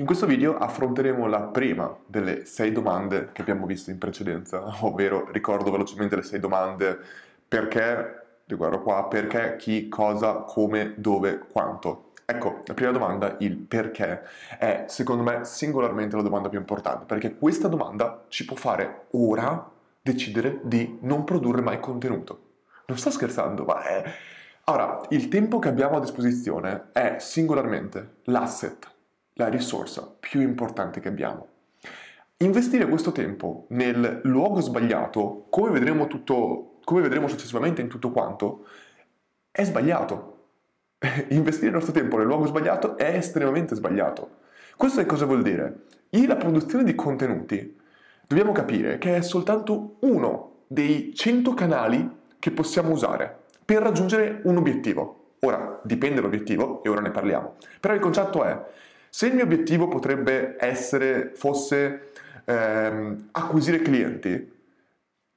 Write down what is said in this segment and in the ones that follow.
In questo video affronteremo la prima delle sei domande che abbiamo visto in precedenza, ovvero ricordo velocemente le sei domande perché, riguardo qua, perché, chi, cosa, come, dove, quanto. Ecco, la prima domanda, il perché, è secondo me singolarmente la domanda più importante, perché questa domanda ci può fare ora decidere di non produrre mai contenuto. Non sto scherzando, ma è Ora, il tempo che abbiamo a disposizione è singolarmente l'asset, la risorsa più importante che abbiamo. Investire questo tempo nel luogo sbagliato, come vedremo, tutto, come vedremo successivamente in tutto quanto, è sbagliato. Investire il nostro tempo nel luogo sbagliato è estremamente sbagliato. Questo che cosa vuol dire? In la produzione di contenuti dobbiamo capire che è soltanto uno dei 100 canali che possiamo usare per raggiungere un obiettivo. Ora, dipende l'obiettivo e ora ne parliamo. Però il concetto è, se il mio obiettivo potrebbe essere, fosse ehm, acquisire clienti,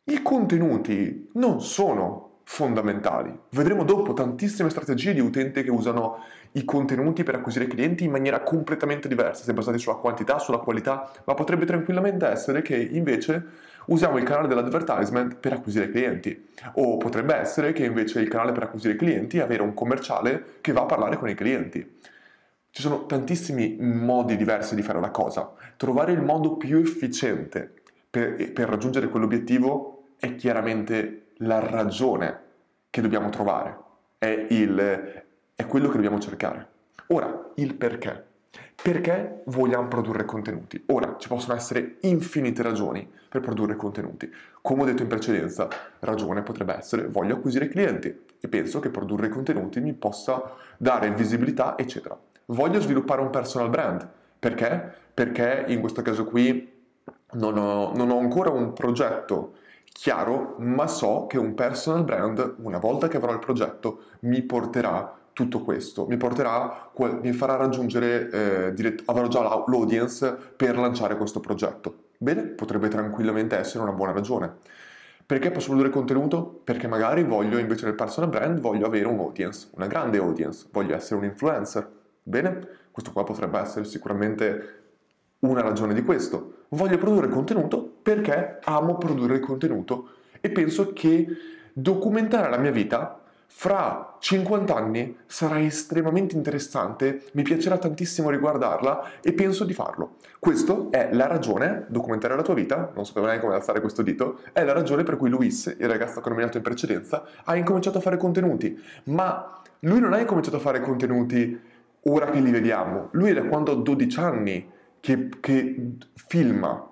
i contenuti non sono fondamentali. Vedremo dopo tantissime strategie di utenti che usano i contenuti per acquisire clienti in maniera completamente diversa, se basati sulla quantità, sulla qualità, ma potrebbe tranquillamente essere che invece usiamo il canale dell'advertisement per acquisire clienti. O potrebbe essere che invece il canale per acquisire clienti è avere un commerciale che va a parlare con i clienti. Ci sono tantissimi modi diversi di fare una cosa. Trovare il modo più efficiente per, per raggiungere quell'obiettivo è chiaramente la ragione che dobbiamo trovare, è, il, è quello che dobbiamo cercare. Ora, il perché. Perché vogliamo produrre contenuti? Ora, ci possono essere infinite ragioni per produrre contenuti. Come ho detto in precedenza, ragione potrebbe essere voglio acquisire clienti e penso che produrre contenuti mi possa dare visibilità, eccetera. Voglio sviluppare un personal brand. Perché? Perché in questo caso qui non ho, non ho ancora un progetto chiaro, ma so che un personal brand, una volta che avrò il progetto, mi porterà tutto questo, mi porterà, mi farà raggiungere, eh, dirett- avrò già l'audience per lanciare questo progetto. Bene, potrebbe tranquillamente essere una buona ragione. Perché posso produrre contenuto? Perché magari voglio, invece del personal brand, voglio avere un audience, una grande audience, voglio essere un influencer. Bene, questo qua potrebbe essere sicuramente una ragione di questo. Voglio produrre contenuto perché amo produrre contenuto e penso che documentare la mia vita fra 50 anni sarà estremamente interessante, mi piacerà tantissimo riguardarla e penso di farlo. Questa è la ragione, documentare la tua vita, non sapevo neanche come alzare questo dito, è la ragione per cui Luis, il ragazzo che ho nominato in precedenza, ha incominciato a fare contenuti. Ma lui non ha incominciato a fare contenuti ora che li vediamo, lui è da quando ha 12 anni che, che filma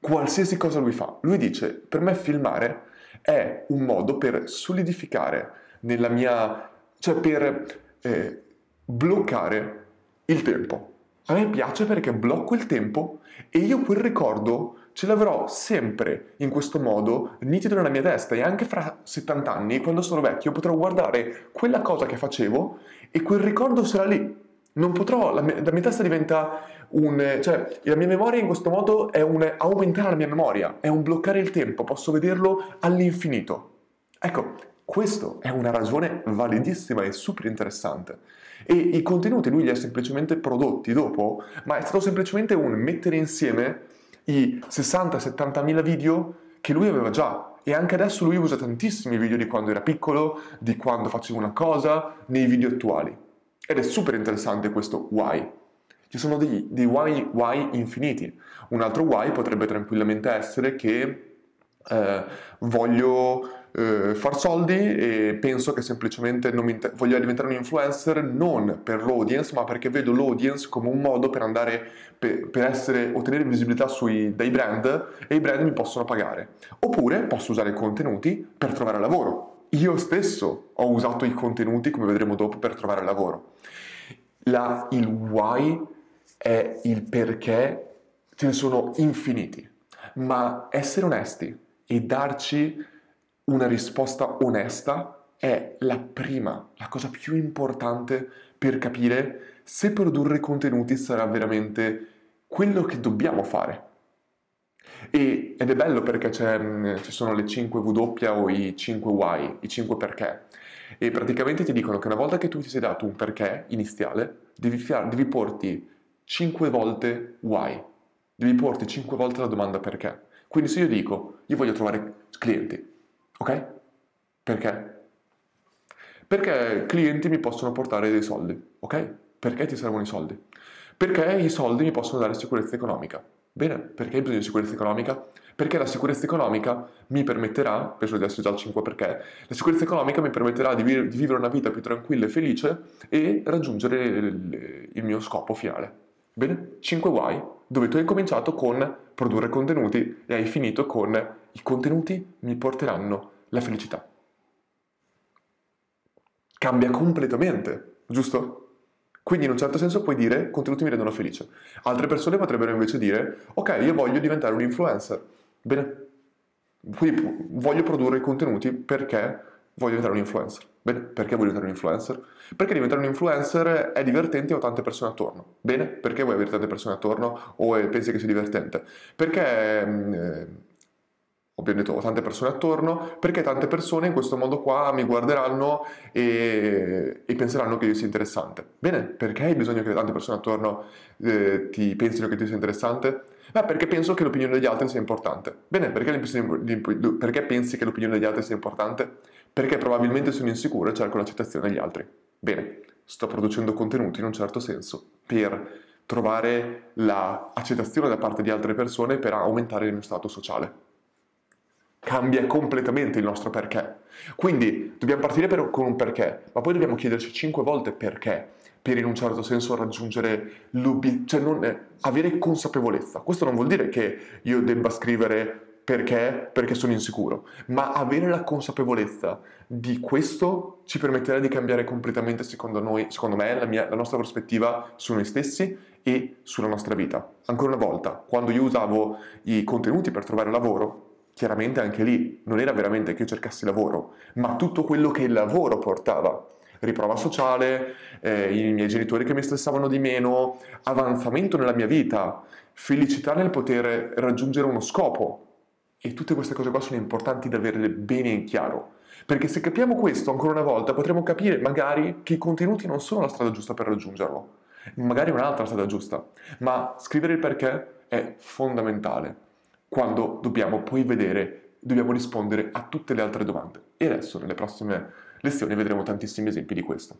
qualsiasi cosa lui fa. Lui dice, per me filmare è un modo per solidificare nella mia... cioè per eh, bloccare il tempo. A me piace perché blocco il tempo e io quel ricordo ce l'avrò sempre in questo modo nitido nella mia testa e anche fra 70 anni, quando sono vecchio, potrò guardare quella cosa che facevo e quel ricordo sarà lì. Non potrò, la mia, la mia testa diventa un... cioè la mia memoria in questo modo è un aumentare la mia memoria, è un bloccare il tempo, posso vederlo all'infinito. Ecco, questa è una ragione validissima e super interessante. E i contenuti lui li ha semplicemente prodotti dopo, ma è stato semplicemente un mettere insieme i 60-70 mila video che lui aveva già. E anche adesso lui usa tantissimi video di quando era piccolo, di quando faceva una cosa, nei video attuali. Ed è super interessante questo why. Ci sono dei, dei why, why infiniti. Un altro why potrebbe tranquillamente essere che eh, voglio eh, far soldi e penso che semplicemente inter- voglio diventare un influencer non per l'audience ma perché vedo l'audience come un modo per andare per, per essere, ottenere visibilità sui, dai brand e i brand mi possono pagare. Oppure posso usare i contenuti per trovare lavoro. Io stesso ho usato i contenuti come vedremo dopo per trovare lavoro. La, il why è il perché ce ne sono infiniti ma essere onesti e darci una risposta onesta è la prima, la cosa più importante per capire se produrre contenuti sarà veramente quello che dobbiamo fare. E, ed è bello perché mm, ci sono le 5 W o i 5 why, i 5 perché. E praticamente ti dicono che una volta che tu ti sei dato un perché iniziale, devi, devi porti 5 volte why. Devi porti 5 volte la domanda perché. Quindi se io dico, io voglio trovare clienti, ok? Perché? Perché clienti mi possono portare dei soldi, ok? Perché ti servono i soldi? Perché i soldi mi possono dare sicurezza economica. Bene, perché hai bisogno di sicurezza economica? Perché la sicurezza economica mi permetterà, penso di essere già al 5 perché, la sicurezza economica mi permetterà di, vi- di vivere una vita più tranquilla e felice e raggiungere il, il mio scopo finale. Bene? 5 why, dove tu hai cominciato con produrre contenuti e hai finito con i contenuti mi porteranno la felicità. Cambia completamente, giusto? Quindi in un certo senso puoi dire contenuti mi rendono felice. Altre persone potrebbero invece dire ok, io voglio diventare un influencer. Bene. Quindi voglio produrre contenuti perché voglio diventare un influencer. Bene, perché voglio diventare un influencer? Perché diventare un influencer è divertente e ho tante persone attorno. Bene, perché vuoi avere tante persone attorno o pensi che sia divertente? Perché mm, eh, ho tante persone attorno, perché tante persone in questo modo qua mi guarderanno e, e penseranno che io sia interessante. Bene, perché hai bisogno che tante persone attorno eh, ti pensino che tu sia interessante? Beh, perché penso che l'opinione degli altri sia importante. Bene, perché, perché pensi che l'opinione degli altri sia importante? Perché probabilmente sono insicuro e cerco l'accettazione degli altri. Bene, sto producendo contenuti in un certo senso per trovare l'accettazione da parte di altre persone per aumentare il mio stato sociale cambia completamente il nostro perché. Quindi dobbiamo partire per, con un perché, ma poi dobbiamo chiederci cinque volte perché, per in un certo senso raggiungere l'obiettivo, cioè non, eh, avere consapevolezza. Questo non vuol dire che io debba scrivere perché? Perché sono insicuro, ma avere la consapevolezza di questo ci permetterà di cambiare completamente, secondo noi, secondo me, la, mia, la nostra prospettiva su noi stessi e sulla nostra vita. Ancora una volta, quando io usavo i contenuti per trovare lavoro, chiaramente anche lì non era veramente che io cercassi lavoro, ma tutto quello che il lavoro portava. Riprova sociale, eh, i miei genitori che mi stressavano di meno, avanzamento nella mia vita, felicità nel poter raggiungere uno scopo. E tutte queste cose qua sono importanti da averle bene in chiaro. Perché se capiamo questo ancora una volta potremo capire magari che i contenuti non sono la strada giusta per raggiungerlo. Magari un'altra strada giusta. Ma scrivere il perché è fondamentale quando dobbiamo poi vedere, dobbiamo rispondere a tutte le altre domande. E adesso nelle prossime lezioni vedremo tantissimi esempi di questo.